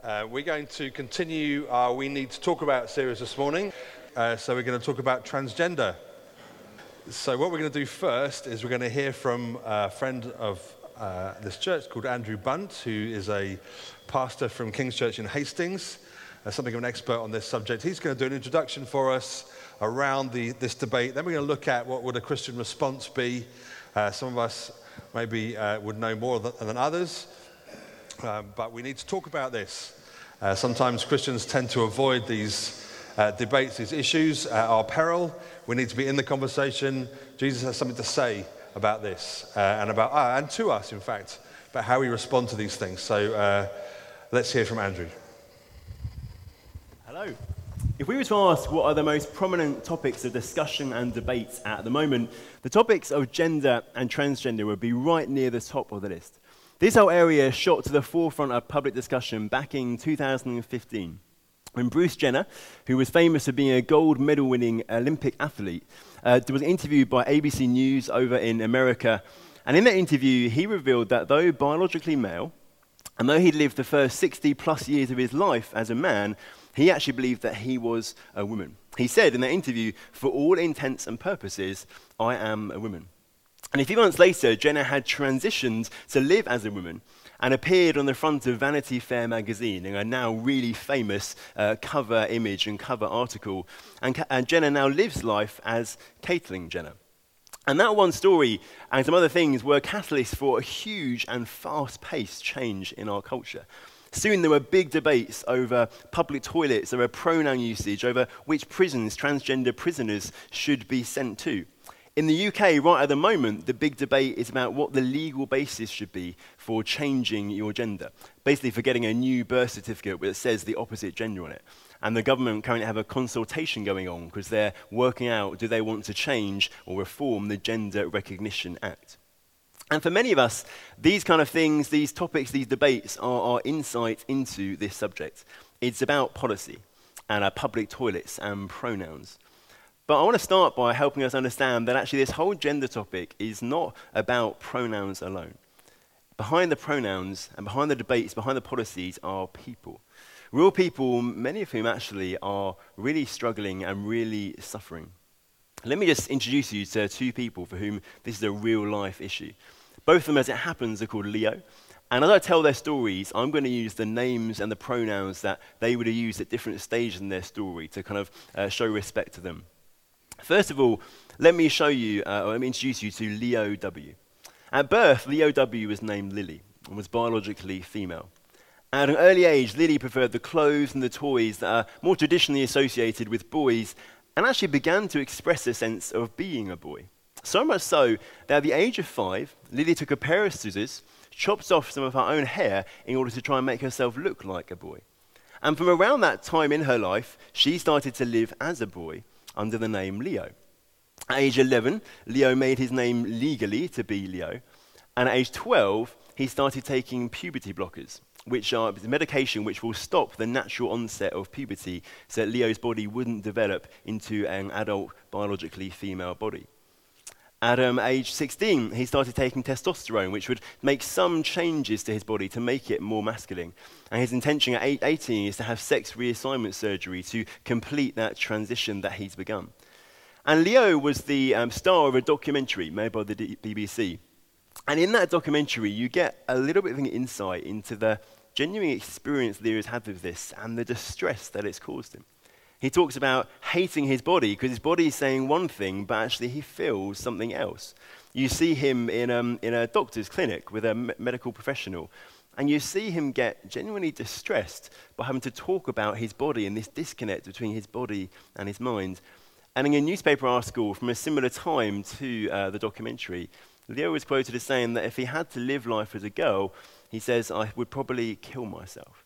Uh, we're going to continue our We Need to Talk About series this morning. Uh, so, we're going to talk about transgender. So, what we're going to do first is we're going to hear from a friend of uh, this church called Andrew Bunt, who is a pastor from King's Church in Hastings, uh, something of an expert on this subject. He's going to do an introduction for us around the, this debate. Then, we're going to look at what would a Christian response be. Uh, some of us maybe uh, would know more than, than others. Um, but we need to talk about this. Uh, sometimes Christians tend to avoid these uh, debates, these issues at our peril. We need to be in the conversation. Jesus has something to say about this uh, and about, uh, and to us, in fact, about how we respond to these things. So uh, let's hear from Andrew. Hello. If we were to ask what are the most prominent topics of discussion and debate at the moment, the topics of gender and transgender would be right near the top of the list. This whole area shot to the forefront of public discussion back in 2015 when Bruce Jenner, who was famous for being a gold medal winning Olympic athlete, uh, was interviewed by ABC News over in America. And in that interview, he revealed that though biologically male, and though he'd lived the first 60 plus years of his life as a man, he actually believed that he was a woman. He said in that interview, for all intents and purposes, I am a woman. And a few months later, Jenner had transitioned to live as a woman and appeared on the front of Vanity Fair magazine in a now really famous uh, cover image and cover article. And, and Jenner now lives life as Caitlyn Jenner. And that one story and some other things were catalysts for a huge and fast paced change in our culture. Soon there were big debates over public toilets, over pronoun usage, over which prisons transgender prisoners should be sent to. In the UK, right at the moment, the big debate is about what the legal basis should be for changing your gender. Basically, for getting a new birth certificate that says the opposite gender on it. And the government currently have a consultation going on because they're working out do they want to change or reform the Gender Recognition Act. And for many of us, these kind of things, these topics, these debates are our insight into this subject. It's about policy and our public toilets and pronouns. But I want to start by helping us understand that actually this whole gender topic is not about pronouns alone. Behind the pronouns and behind the debates, behind the policies are people. Real people, many of whom actually are really struggling and really suffering. Let me just introduce you to two people for whom this is a real life issue. Both of them, as it happens, are called Leo. And as I tell their stories, I'm going to use the names and the pronouns that they would have used at different stages in their story to kind of uh, show respect to them. First of all, let me show you, uh, or let me introduce you to Leo W. At birth, Leo W was named Lily and was biologically female. At an early age, Lily preferred the clothes and the toys that are more traditionally associated with boys and actually began to express a sense of being a boy. So much so that at the age of five, Lily took a pair of scissors, chopped off some of her own hair in order to try and make herself look like a boy. And from around that time in her life, she started to live as a boy under the name Leo. At age 11, Leo made his name legally to be Leo. And at age 12, he started taking puberty blockers, which are medication which will stop the natural onset of puberty so that Leo's body wouldn't develop into an adult, biologically female body. At um, age 16, he started taking testosterone, which would make some changes to his body to make it more masculine. And his intention at 18 is to have sex reassignment surgery to complete that transition that he's begun. And Leo was the um, star of a documentary made by the D- BBC. And in that documentary, you get a little bit of an insight into the genuine experience Leo has had with this and the distress that it's caused him. He talks about hating his body because his body is saying one thing, but actually he feels something else. You see him in, um, in a doctor's clinic with a m- medical professional, and you see him get genuinely distressed by having to talk about his body and this disconnect between his body and his mind. And in a newspaper article from a similar time to uh, the documentary, Leo was quoted as saying that if he had to live life as a girl, he says, I would probably kill myself.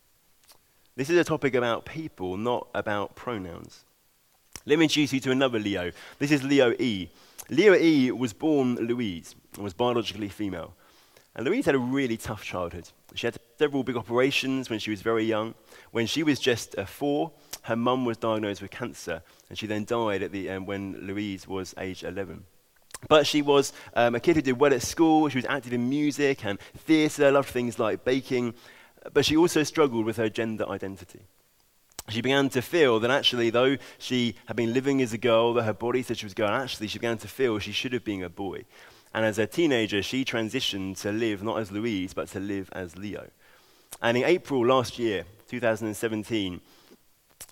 This is a topic about people, not about pronouns. Let me introduce you to another Leo. This is Leo E. Leo E was born Louise and was biologically female. And Louise had a really tough childhood. She had several big operations when she was very young. When she was just uh, four, her mum was diagnosed with cancer, and she then died at the, um, when Louise was age 11. But she was um, a kid who did well at school. She was active in music and theatre, loved things like baking. But she also struggled with her gender identity. She began to feel that actually, though she had been living as a girl, that her body said she was a girl, actually, she began to feel she should have been a boy. And as a teenager, she transitioned to live not as Louise, but to live as Leo. And in April last year, 2017,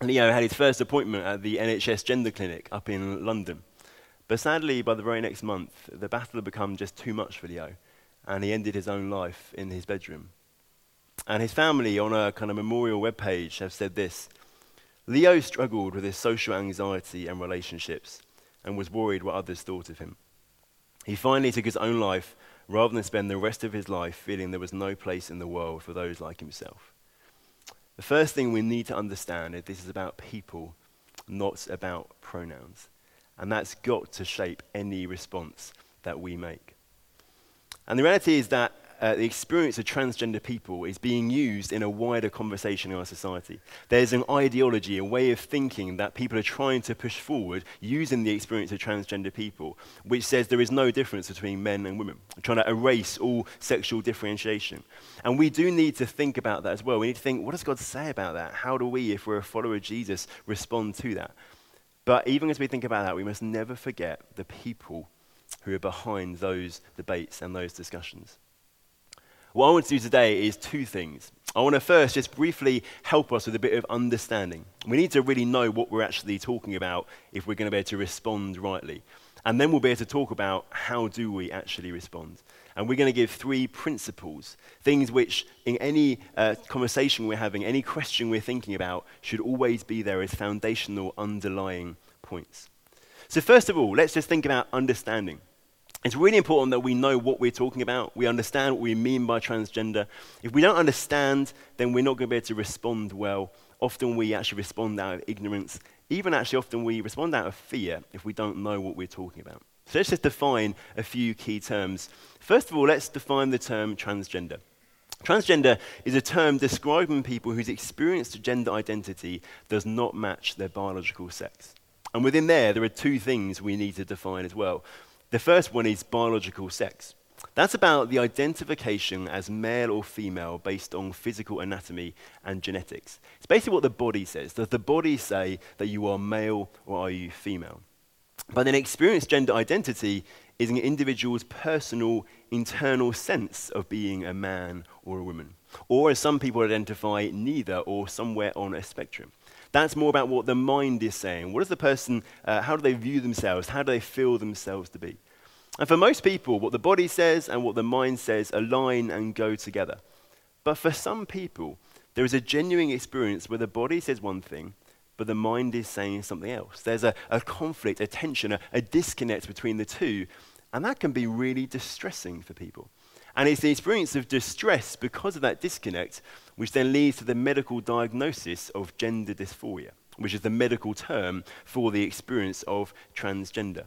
Leo had his first appointment at the NHS Gender Clinic up in London. But sadly, by the very next month, the battle had become just too much for Leo, and he ended his own life in his bedroom. And his family, on a kind of memorial webpage, have said this Leo struggled with his social anxiety and relationships and was worried what others thought of him. He finally took his own life rather than spend the rest of his life feeling there was no place in the world for those like himself. The first thing we need to understand is this is about people, not about pronouns. And that's got to shape any response that we make. And the reality is that uh, the experience of transgender people is being used in a wider conversation in our society. There's an ideology, a way of thinking that people are trying to push forward using the experience of transgender people, which says there is no difference between men and women, trying to erase all sexual differentiation. And we do need to think about that as well. We need to think, what does God say about that? How do we, if we're a follower of Jesus, respond to that? But even as we think about that, we must never forget the people who are behind those debates and those discussions. What I want to do today is two things. I want to first just briefly help us with a bit of understanding. We need to really know what we're actually talking about if we're going to be able to respond rightly. And then we'll be able to talk about how do we actually respond. And we're going to give three principles, things which in any uh, conversation we're having, any question we're thinking about, should always be there as foundational underlying points. So first of all, let's just think about understanding. It's really important that we know what we're talking about. We understand what we mean by transgender. If we don't understand, then we're not going to be able to respond well. Often we actually respond out of ignorance. Even actually, often we respond out of fear if we don't know what we're talking about. So let's just define a few key terms. First of all, let's define the term transgender. Transgender is a term describing people whose experienced gender identity does not match their biological sex. And within there, there are two things we need to define as well. The first one is biological sex. That's about the identification as male or female based on physical anatomy and genetics. It's basically what the body says. Does the body say that you are male or are you female? But then experienced gender identity is an individual's personal internal sense of being a man or a woman. Or as some people identify, neither or somewhere on a spectrum. That's more about what the mind is saying. What is the person, uh, how do they view themselves? How do they feel themselves to be? And for most people, what the body says and what the mind says align and go together. But for some people, there is a genuine experience where the body says one thing, but the mind is saying something else. There's a, a conflict, a tension, a, a disconnect between the two, and that can be really distressing for people. And it's the experience of distress because of that disconnect which then leads to the medical diagnosis of gender dysphoria, which is the medical term for the experience of transgender.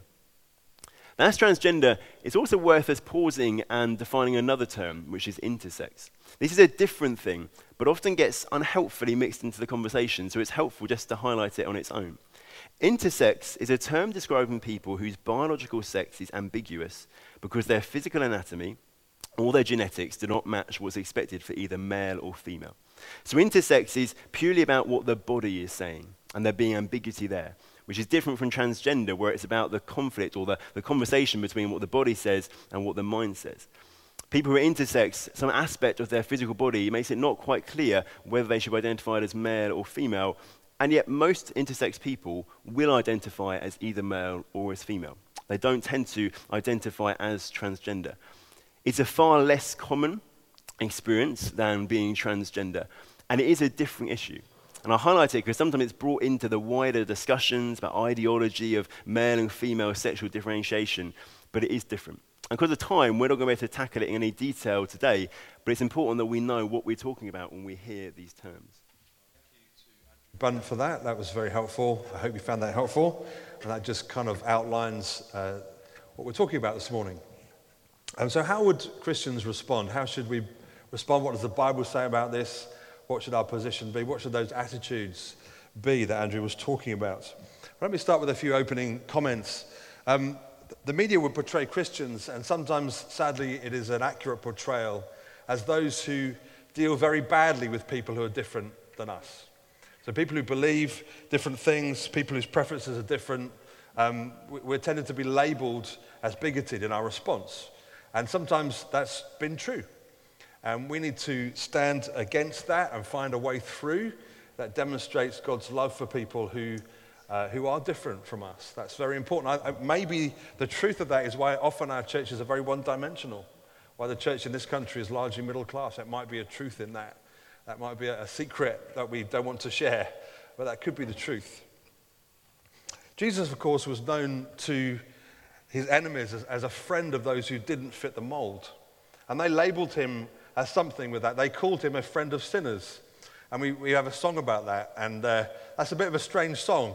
Now, as transgender, it's also worth us pausing and defining another term, which is intersex. This is a different thing, but often gets unhelpfully mixed into the conversation, so it's helpful just to highlight it on its own. Intersex is a term describing people whose biological sex is ambiguous because their physical anatomy, all their genetics do not match what's expected for either male or female. So intersex is purely about what the body is saying, and there being ambiguity there, which is different from transgender, where it's about the conflict or the, the conversation between what the body says and what the mind says. People who are intersex, some aspect of their physical body makes it not quite clear whether they should be identified as male or female, and yet most intersex people will identify as either male or as female. They don't tend to identify as transgender. It's a far less common experience than being transgender, and it is a different issue. And I highlight it because sometimes it's brought into the wider discussions about ideology of male and female sexual differentiation, but it is different. And because of time, we're not going to be able to tackle it in any detail today, but it's important that we know what we're talking about when we hear these terms. Thank you, Bunt for that. That was very helpful. I hope you found that helpful. And that just kind of outlines uh, what we're talking about this morning. And so, how would Christians respond? How should we respond? What does the Bible say about this? What should our position be? What should those attitudes be that Andrew was talking about? Let me start with a few opening comments. Um, the media would portray Christians, and sometimes, sadly, it is an accurate portrayal, as those who deal very badly with people who are different than us. So, people who believe different things, people whose preferences are different, um, we're tended to be labeled as bigoted in our response. And sometimes that's been true. And we need to stand against that and find a way through that demonstrates God's love for people who, uh, who are different from us. That's very important. I, I, maybe the truth of that is why often our churches are very one dimensional, why the church in this country is largely middle class. That might be a truth in that. That might be a, a secret that we don't want to share, but that could be the truth. Jesus, of course, was known to his enemies as, as, a friend of those who didn't fit the mold. And they labeled him as something with that. They called him a friend of sinners. And we, we have a song about that. And uh, that's a bit of a strange song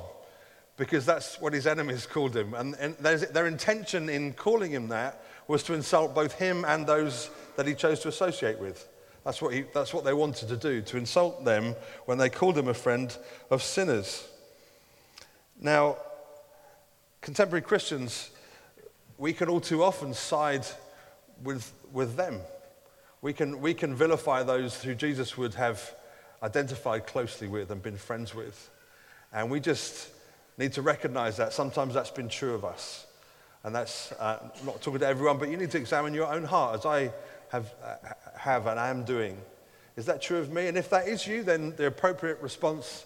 because that's what his enemies called him. And, and their intention in calling him that was to insult both him and those that he chose to associate with. That's what, he, that's what they wanted to do, to insult them when they called him a friend of sinners. Now, contemporary Christians, we can all too often side with, with them. We can, we can vilify those who Jesus would have identified closely with and been friends with. And we just need to recognize that sometimes that's been true of us. And that's uh, not talking to everyone, but you need to examine your own heart, as I have, uh, have and am doing. Is that true of me? And if that is you, then the appropriate response,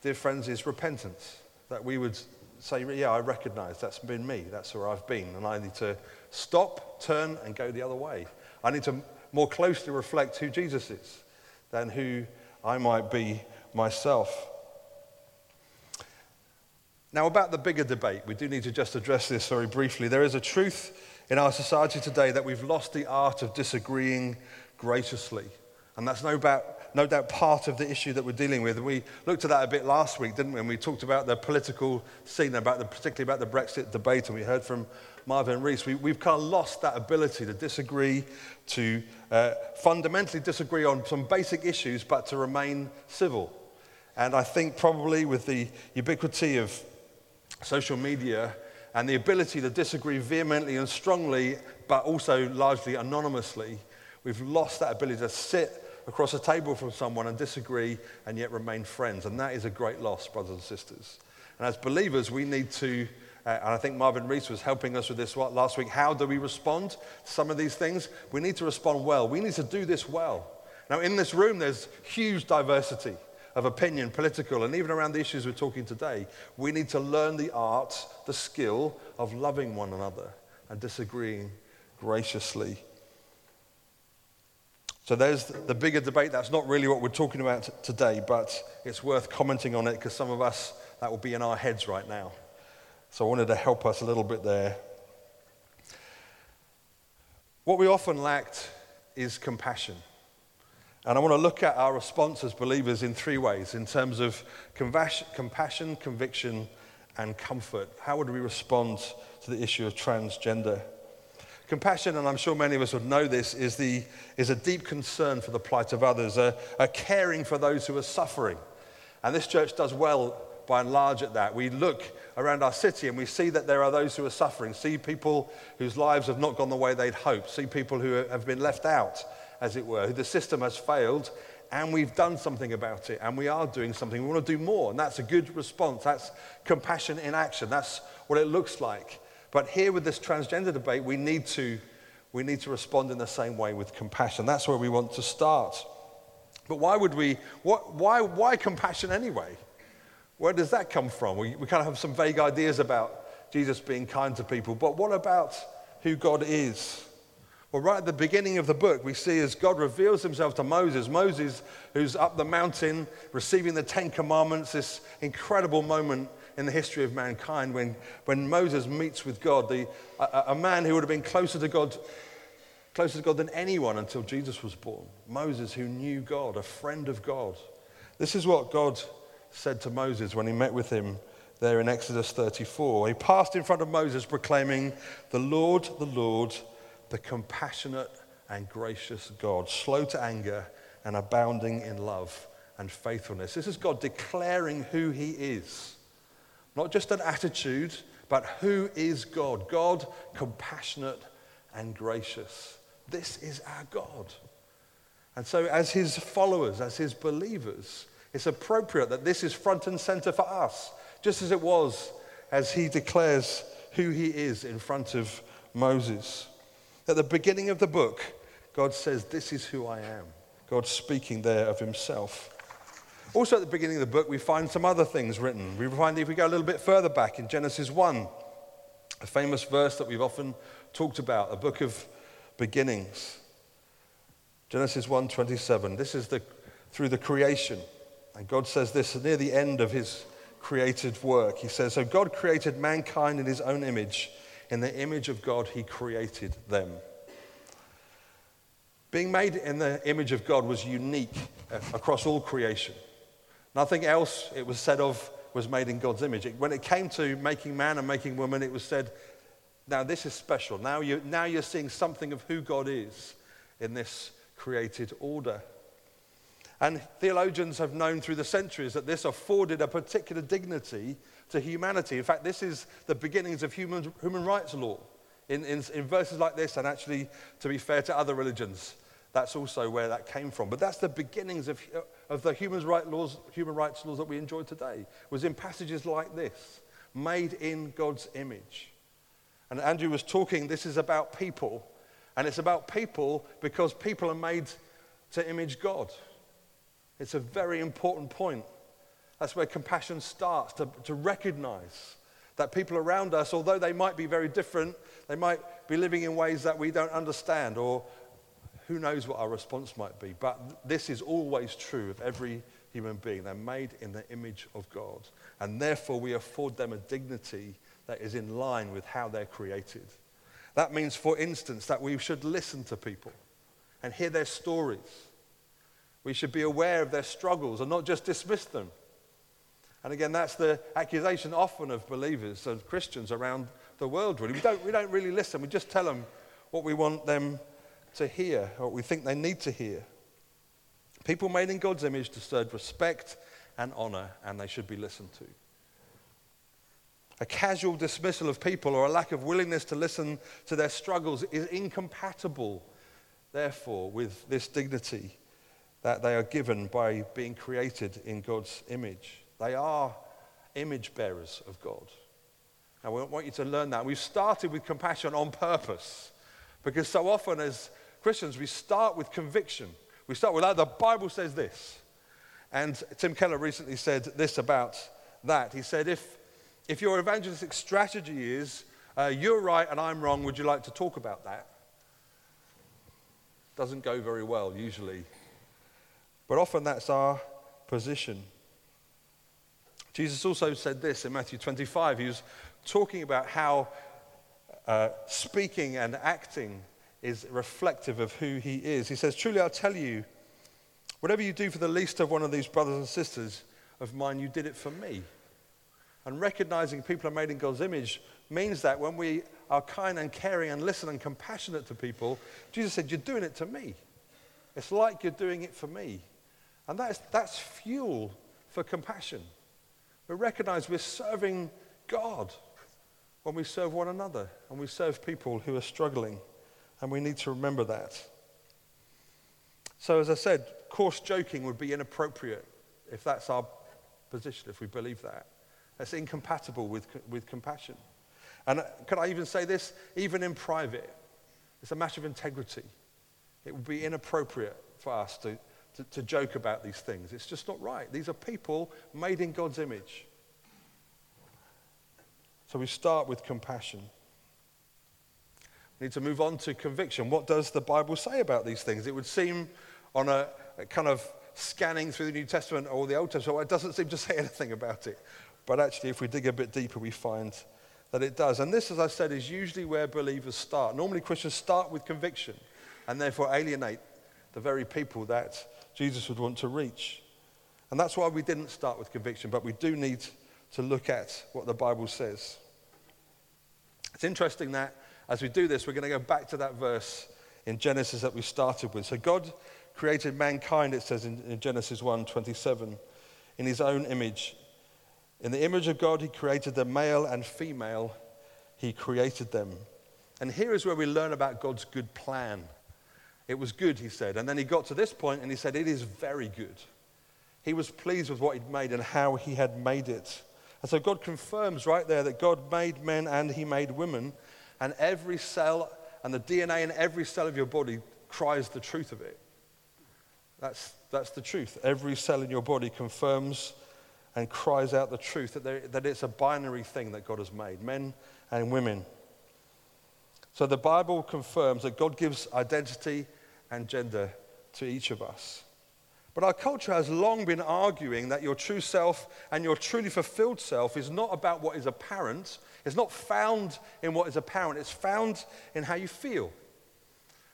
dear friends, is repentance. That we would say, Yeah, I recognize that's been me, that's where I've been, and I need to stop, turn, and go the other way. I need to more closely reflect who Jesus is than who I might be myself. Now, about the bigger debate, we do need to just address this very briefly. There is a truth in our society today that we've lost the art of disagreeing graciously. And that's no doubt, no doubt part of the issue that we're dealing with. We looked at that a bit last week, didn't we? And we talked about the political scene, about the, particularly about the Brexit debate, and we heard from Marvin Rees. We, have kind of lost that ability to disagree, to uh, fundamentally disagree on some basic issues, but to remain civil. And I think probably with the ubiquity of social media, and the ability to disagree vehemently and strongly, but also largely anonymously, we've lost that ability to sit across a table from someone and disagree and yet remain friends. And that is a great loss, brothers and sisters. And as believers, we need to, uh, and I think Marvin Rees was helping us with this last week. How do we respond to some of these things? We need to respond well. We need to do this well. Now, in this room, there's huge diversity of opinion, political, and even around the issues we're talking today, we need to learn the art, the skill of loving one another and disagreeing graciously. So there's the bigger debate. That's not really what we're talking about today, but it's worth commenting on it because some of us, that will be in our heads right now. So I wanted to help us a little bit there. What we often lacked is compassion. And I want to look at our response as believers in three ways in terms of compassion, conviction, and comfort. How would we respond to the issue of transgender? Compassion, and I'm sure many of us would know this, is, the, is a deep concern for the plight of others, a, a caring for those who are suffering. And this church does well by and large at that. We look around our city and we see that there are those who are suffering, see people whose lives have not gone the way they'd hoped, see people who have been left out as it were. Who the system has failed, and we've done something about it, and we are doing something. We want to do more, and that's a good response. That's compassion in action. That's what it looks like. But here with this transgender debate, we need to, we need to respond in the same way with compassion. That's where we want to start. But why would we, what, why, why compassion anyway? Where does that come from? We, we kind of have some vague ideas about Jesus being kind to people, but what about who God is? Well, right at the beginning of the book, we see as God reveals himself to Moses, Moses, who's up the mountain receiving the Ten Commandments, this incredible moment in the history of mankind when, when Moses meets with God, the, a, a man who would have been closer to God, closer to God than anyone until Jesus was born. Moses, who knew God, a friend of God. This is what God said to Moses when he met with him there in Exodus 34. He passed in front of Moses, proclaiming, The Lord, the Lord, the compassionate and gracious God, slow to anger and abounding in love and faithfulness. This is God declaring who He is. Not just an attitude, but who is God? God, compassionate and gracious. This is our God. And so, as his followers, as his believers, it's appropriate that this is front and center for us, just as it was as he declares who he is in front of Moses. At the beginning of the book, God says, This is who I am. God speaking there of himself. Also, at the beginning of the book, we find some other things written. We find, if we go a little bit further back in Genesis 1, a famous verse that we've often talked about, a book of beginnings. Genesis 1:27. This is the through the creation. And God says this near the end of his created work. He says, So God created mankind in his own image. In the image of God, he created them. Being made in the image of God was unique uh, across all creation. Nothing else, it was said of, was made in God's image. When it came to making man and making woman, it was said, now this is special. Now, you, now you're seeing something of who God is in this created order. And theologians have known through the centuries that this afforded a particular dignity to humanity. In fact, this is the beginnings of human, human rights law in, in, in verses like this, and actually, to be fair to other religions, that's also where that came from. But that's the beginnings of, of the human, right laws, human rights laws that we enjoy today, was in passages like this, made in God's image. And Andrew was talking, this is about people. And it's about people because people are made to image God. It's a very important point. That's where compassion starts to, to recognize that people around us, although they might be very different, they might be living in ways that we don't understand, or who knows what our response might be. But this is always true of every human being. They're made in the image of God. And therefore, we afford them a dignity that is in line with how they're created. That means, for instance, that we should listen to people and hear their stories we should be aware of their struggles and not just dismiss them. And again, that's the accusation often of believers and Christians around the world, really. We don't, we don't really listen, we just tell them what we want them to hear, what we think they need to hear. People made in God's image deserve respect and honor, and they should be listened to. A casual dismissal of people or a lack of willingness to listen to their struggles is incompatible, therefore, with this dignity that they are given by being created in God's image. They are image bearers of God. And we want you to learn that. We've started with compassion on purpose because so often as Christians, we start with conviction. We start with, oh, the Bible says this. And Tim Keller recently said this about that. He said, if, if your evangelistic strategy is, uh, you're right and I'm wrong, would you like to talk about that? Doesn't go very well usually but often that's our position. Jesus also said this in Matthew 25. He was talking about how uh, speaking and acting is reflective of who he is. He says, Truly, I'll tell you, whatever you do for the least of one of these brothers and sisters of mine, you did it for me. And recognizing people are made in God's image means that when we are kind and caring and listen and compassionate to people, Jesus said, You're doing it to me. It's like you're doing it for me. And that's, that's fuel for compassion. We recognize we're serving God when we serve one another and we serve people who are struggling. And we need to remember that. So, as I said, coarse joking would be inappropriate if that's our position, if we believe that. That's incompatible with, with compassion. And uh, can I even say this? Even in private, it's a matter of integrity. It would be inappropriate for us to to, to joke about these things. It's just not right. These are people made in God's image. So we start with compassion. Need to move on to conviction. What does the Bible say about these things? It would seem on a, a kind of scanning through the New Testament or the Old Testament, it doesn't seem to say anything about it. But actually, if we dig a bit deeper, we find that it does. And this, as I said, is usually where believers start. Normally, Christians start with conviction and therefore alienate the very people that Jesus would want to reach. And that's why we didn't start with conviction, but we do need to look at what the Bible says. It's interesting that as we do this, we're going to go back to that verse in Genesis that we started with. So God created mankind, it says in, in Genesis 1 27, in his own image. In the image of God, he created the male and female, he created them. And here is where we learn about God's good plan It was good, he said. And then he got to this point and he said, It is very good. He was pleased with what he'd made and how he had made it. And so God confirms right there that God made men and he made women, and every cell and the DNA in every cell of your body cries the truth of it. That's, that's the truth. Every cell in your body confirms and cries out the truth that, that it's a binary thing that God has made men and women. So the Bible confirms that God gives identity and gender to each of us. But our culture has long been arguing that your true self and your truly fulfilled self is not about what is apparent. It's not found in what is apparent, it's found in how you feel.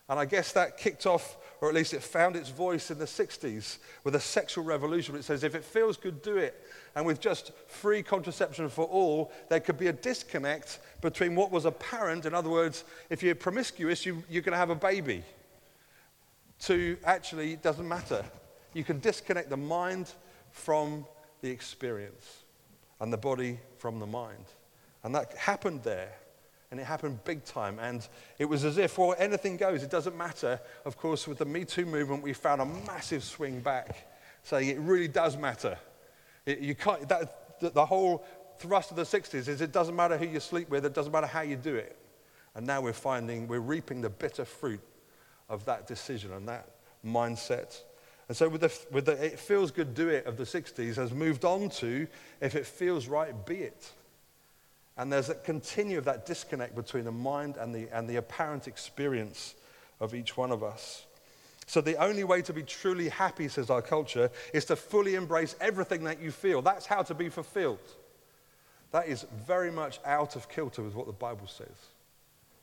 And I guess that kicked off, or at least it found its voice in the 60s with a sexual revolution. It says, if it feels good, do it. And with just free contraception for all, there could be a disconnect between what was apparent, in other words, if you're promiscuous, you, you're going to have a baby, to actually, it doesn't matter. You can disconnect the mind from the experience and the body from the mind. And that happened there. And it happened big time. And it was as if, well, anything goes. It doesn't matter. Of course, with the Me Too movement, we found a massive swing back, saying it really does matter. It, you can't, that, the, the whole thrust of the 60s is it doesn't matter who you sleep with, it doesn't matter how you do it. And now we're finding, we're reaping the bitter fruit of that decision and that mindset. And so with the, with the it feels good, do it of the 60s has moved on to if it feels right, be it. And there's a continue of that disconnect between the mind and the, and the apparent experience of each one of us. So, the only way to be truly happy, says our culture, is to fully embrace everything that you feel. That's how to be fulfilled. That is very much out of kilter with what the Bible says.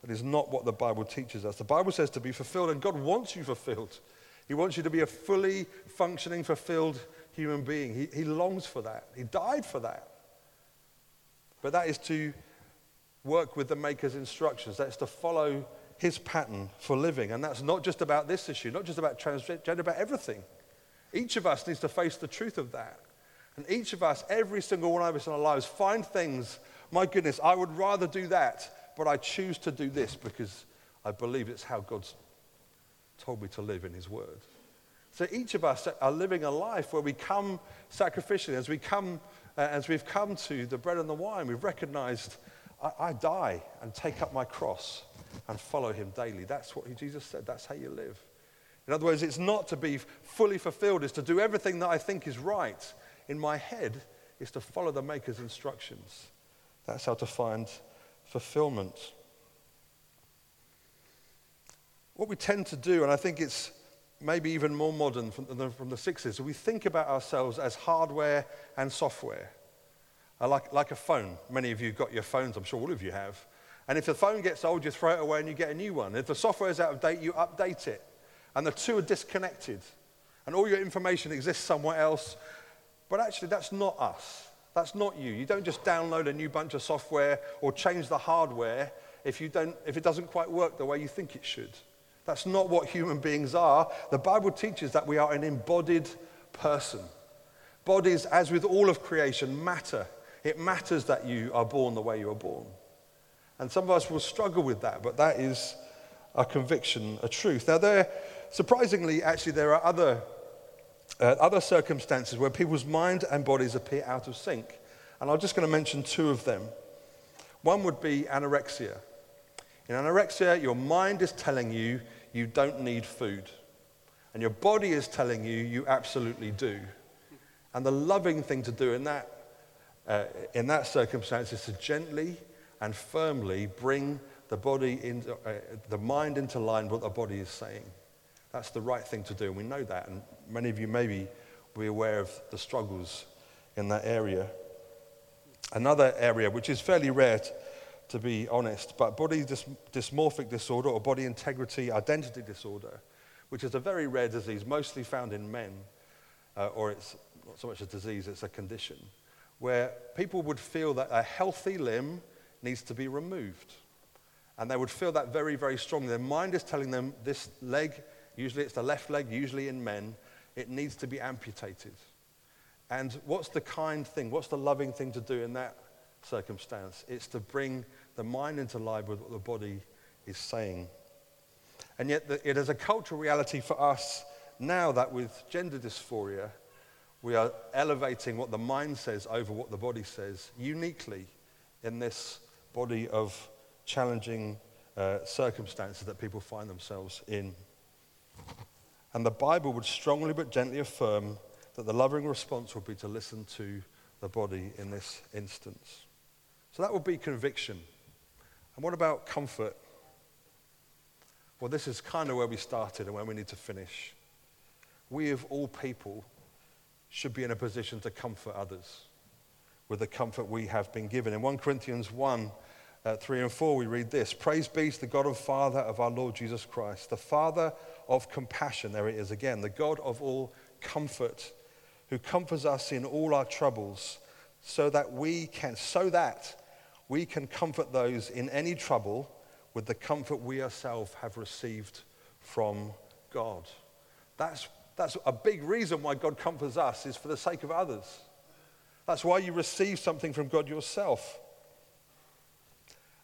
That is not what the Bible teaches us. The Bible says to be fulfilled, and God wants you fulfilled. He wants you to be a fully functioning, fulfilled human being. He, he longs for that. He died for that. But that is to work with the Maker's instructions. That's to follow his pattern for living. And that's not just about this issue, not just about transgender, about everything. Each of us needs to face the truth of that. And each of us, every single one of us in our lives, find things, my goodness, I would rather do that, but I choose to do this because I believe it's how God's told me to live in his word. So each of us are living a life where we come sacrificially, as we come Uh, as we've come to the bread and the wine, we've recognized I, I die and take up my cross and follow him daily. That's what Jesus said. That's how you live. In other words, it's not to be fully fulfilled, it's to do everything that I think is right in my head, is to follow the Maker's instructions. That's how to find fulfillment. What we tend to do, and I think it's maybe even more modern from the, from the 60s. We think about ourselves as hardware and software. Like, like a phone. Many of you got your phones, I'm sure all of you have. And if the phone gets old, you throw it away and you get a new one. If the software is out of date, you update it. And the two are disconnected. And all your information exists somewhere else. But actually, that's not us. That's not you. You don't just download a new bunch of software or change the hardware if, you don't, if it doesn't quite work the way you think it should. That's not what human beings are. The Bible teaches that we are an embodied person. Bodies, as with all of creation, matter. It matters that you are born the way you are born. And some of us will struggle with that, but that is a conviction, a truth. Now, there, surprisingly, actually, there are other, uh, other circumstances where people's mind and bodies appear out of sync. And I'm just going to mention two of them. One would be anorexia. In anorexia, your mind is telling you you don't need food, and your body is telling you you absolutely do. And the loving thing to do in that, uh, in that circumstance is to gently and firmly bring the body into, uh, the mind into line with what the body is saying. That's the right thing to do, and we know that. And many of you maybe be aware of the struggles in that area. Another area which is fairly rare to be honest. But body dys- dysmorphic disorder or body integrity identity disorder, which is a very rare disease, mostly found in men, uh, or it's not so much a disease, it's a condition, where people would feel that a healthy limb needs to be removed. And they would feel that very, very strongly. Their mind is telling them this leg, usually it's the left leg, usually in men, it needs to be amputated. And what's the kind thing, what's the loving thing to do in that circumstance. It's to bring the mind into line with what the body is saying. And yet, the, it is a cultural reality for us now that with gender dysphoria, we are elevating what the mind says over what the body says uniquely in this body of challenging uh, circumstances that people find themselves in. And the Bible would strongly but gently affirm that the loving response would be to listen to the body in this instance. So that would be conviction. And what about comfort? Well, this is kind of where we started and where we need to finish. We, of all people, should be in a position to comfort others with the comfort we have been given. In 1 Corinthians 1, uh, 3 and 4, we read this Praise be to the God and Father of our Lord Jesus Christ, the Father of compassion. There it is again, the God of all comfort, who comforts us in all our troubles, so that we can, so that we can comfort those in any trouble with the comfort we ourselves have received from God. That's, that's a big reason why God comforts us, is for the sake of others. That's why you receive something from God yourself.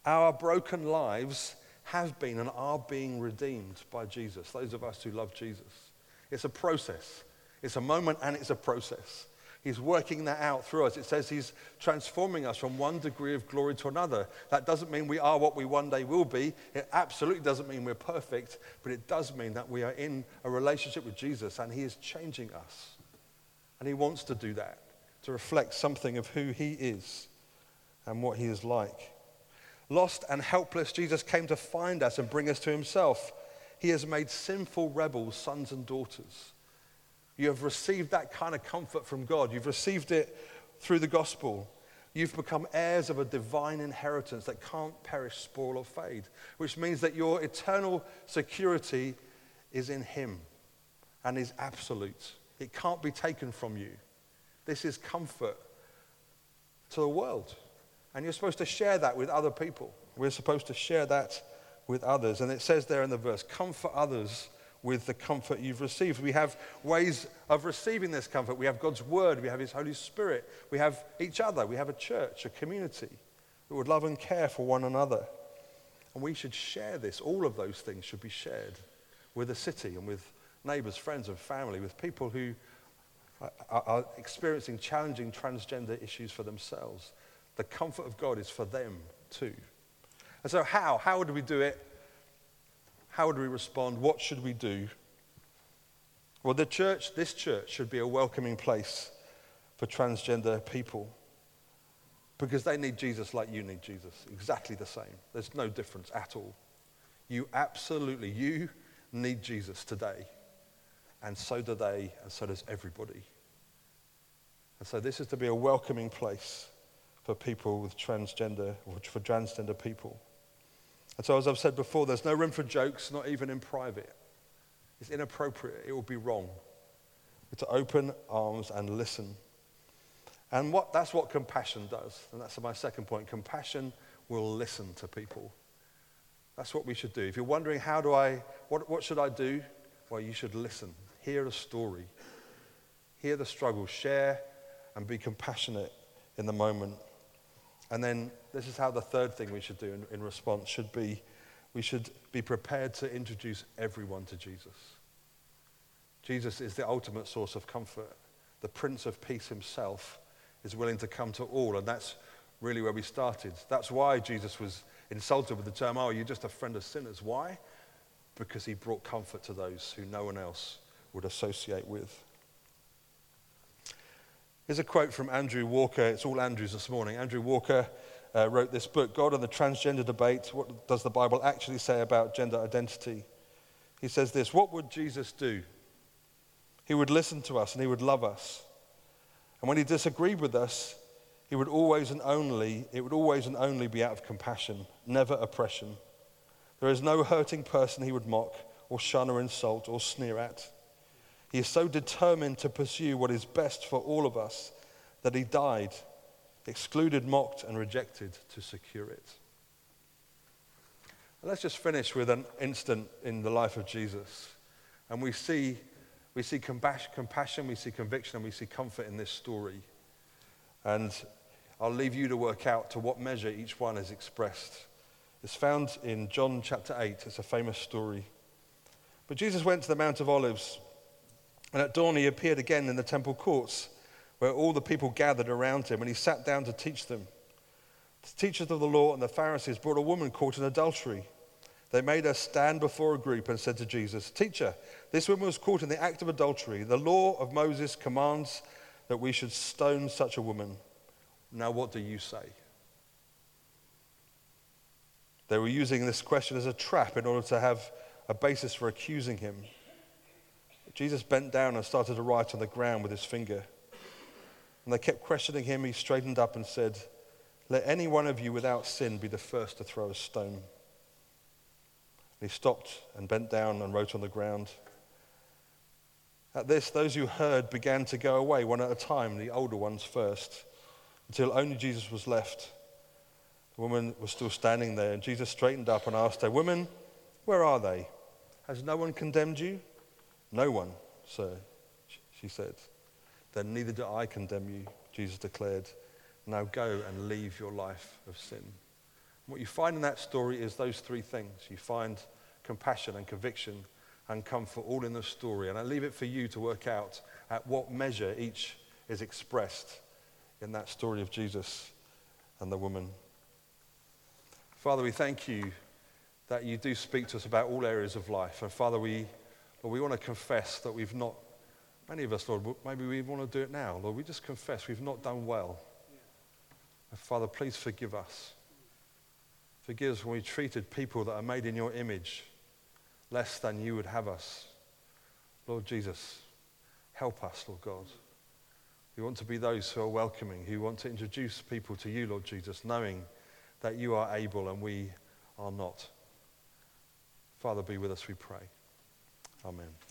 Our broken lives have been and are being redeemed by Jesus, those of us who love Jesus. It's a process, it's a moment and it's a process. He's working that out through us. It says he's transforming us from one degree of glory to another. That doesn't mean we are what we one day will be. It absolutely doesn't mean we're perfect, but it does mean that we are in a relationship with Jesus and he is changing us. And he wants to do that, to reflect something of who he is and what he is like. Lost and helpless, Jesus came to find us and bring us to himself. He has made sinful rebels sons and daughters. You have received that kind of comfort from God. You've received it through the gospel. You've become heirs of a divine inheritance that can't perish, spoil, or fade, which means that your eternal security is in Him and is absolute. It can't be taken from you. This is comfort to the world. And you're supposed to share that with other people. We're supposed to share that with others. And it says there in the verse, comfort others with the comfort you've received. We have ways of receiving this comfort. We have God's Word, we have His Holy Spirit, we have each other, we have a church, a community that would love and care for one another. And we should share this. All of those things should be shared with the city and with neighbors, friends, and family, with people who are, are experiencing challenging transgender issues for themselves. The comfort of God is for them too. And so, how? How would we do it? How would we respond? What should we do? Well, the church, this church, should be a welcoming place for transgender people because they need Jesus like you need Jesus. Exactly the same. There's no difference at all. You absolutely, you need Jesus today. And so do they, and so does everybody. And so this is to be a welcoming place for people with transgender, for transgender people. And so, as I've said before, there's no room for jokes, not even in private. It's inappropriate. It will be wrong. to open arms and listen. And what, that's what compassion does. And that's my second point. Compassion will listen to people. That's what we should do. If you're wondering, how do I, what, what should I do? Well, you should listen. Hear a story. Hear the struggle. Share and be compassionate in the moment. And then this is how the third thing we should do in, in response should be we should be prepared to introduce everyone to Jesus. Jesus is the ultimate source of comfort. The Prince of Peace himself is willing to come to all, and that's really where we started. That's why Jesus was insulted with the term, Oh, you're just a friend of sinners. Why? Because he brought comfort to those who no one else would associate with. Here's a quote from Andrew Walker. It's all Andrews this morning. Andrew Walker uh, wrote this book, God and the Transgender Debate. What does the Bible actually say about gender identity? He says this What would Jesus do? He would listen to us and he would love us. And when he disagreed with us, he would always and only, it would always and only be out of compassion, never oppression. There is no hurting person he would mock or shun or insult or sneer at. He is so determined to pursue what is best for all of us that he died, excluded, mocked, and rejected to secure it. And let's just finish with an instant in the life of Jesus. And we see, we see compassion, we see conviction, and we see comfort in this story. And I'll leave you to work out to what measure each one is expressed. It's found in John chapter 8. It's a famous story. But Jesus went to the Mount of Olives, and at dawn he appeared again in the temple courts, where all the people gathered around him, and he sat down to teach them. The teachers of the law and the Pharisees brought a woman caught in adultery. They made her stand before a group and said to Jesus, Teacher, this woman was caught in the act of adultery. The law of Moses commands that we should stone such a woman. Now, what do you say? They were using this question as a trap in order to have a basis for accusing him. Jesus bent down and started to write on the ground with his finger. And they kept questioning him. He straightened up and said, Let any one of you without sin be the first to throw a stone. And he stopped and bent down and wrote on the ground. At this, those who heard began to go away one at a time, the older ones first, until only Jesus was left. The woman was still standing there, and Jesus straightened up and asked her, Woman, where are they? Has no one condemned you? No one, sir, she said. Then neither do I condemn you, Jesus declared. Now go and leave your life of sin. What you find in that story is those three things. You find compassion and conviction and comfort all in the story. And I leave it for you to work out at what measure each is expressed in that story of Jesus and the woman. Father, we thank you that you do speak to us about all areas of life. And Father, we, Lord, we want to confess that we've not, many of us, Lord, maybe we want to do it now. Lord, we just confess we've not done well. And Father, please forgive us. Forgive us when we treated people that are made in your image less than you would have us. Lord Jesus, help us, Lord God. We want to be those who are welcoming, who want to introduce people to you, Lord Jesus, knowing that you are able and we are not. Father, be with us, we pray. Amen.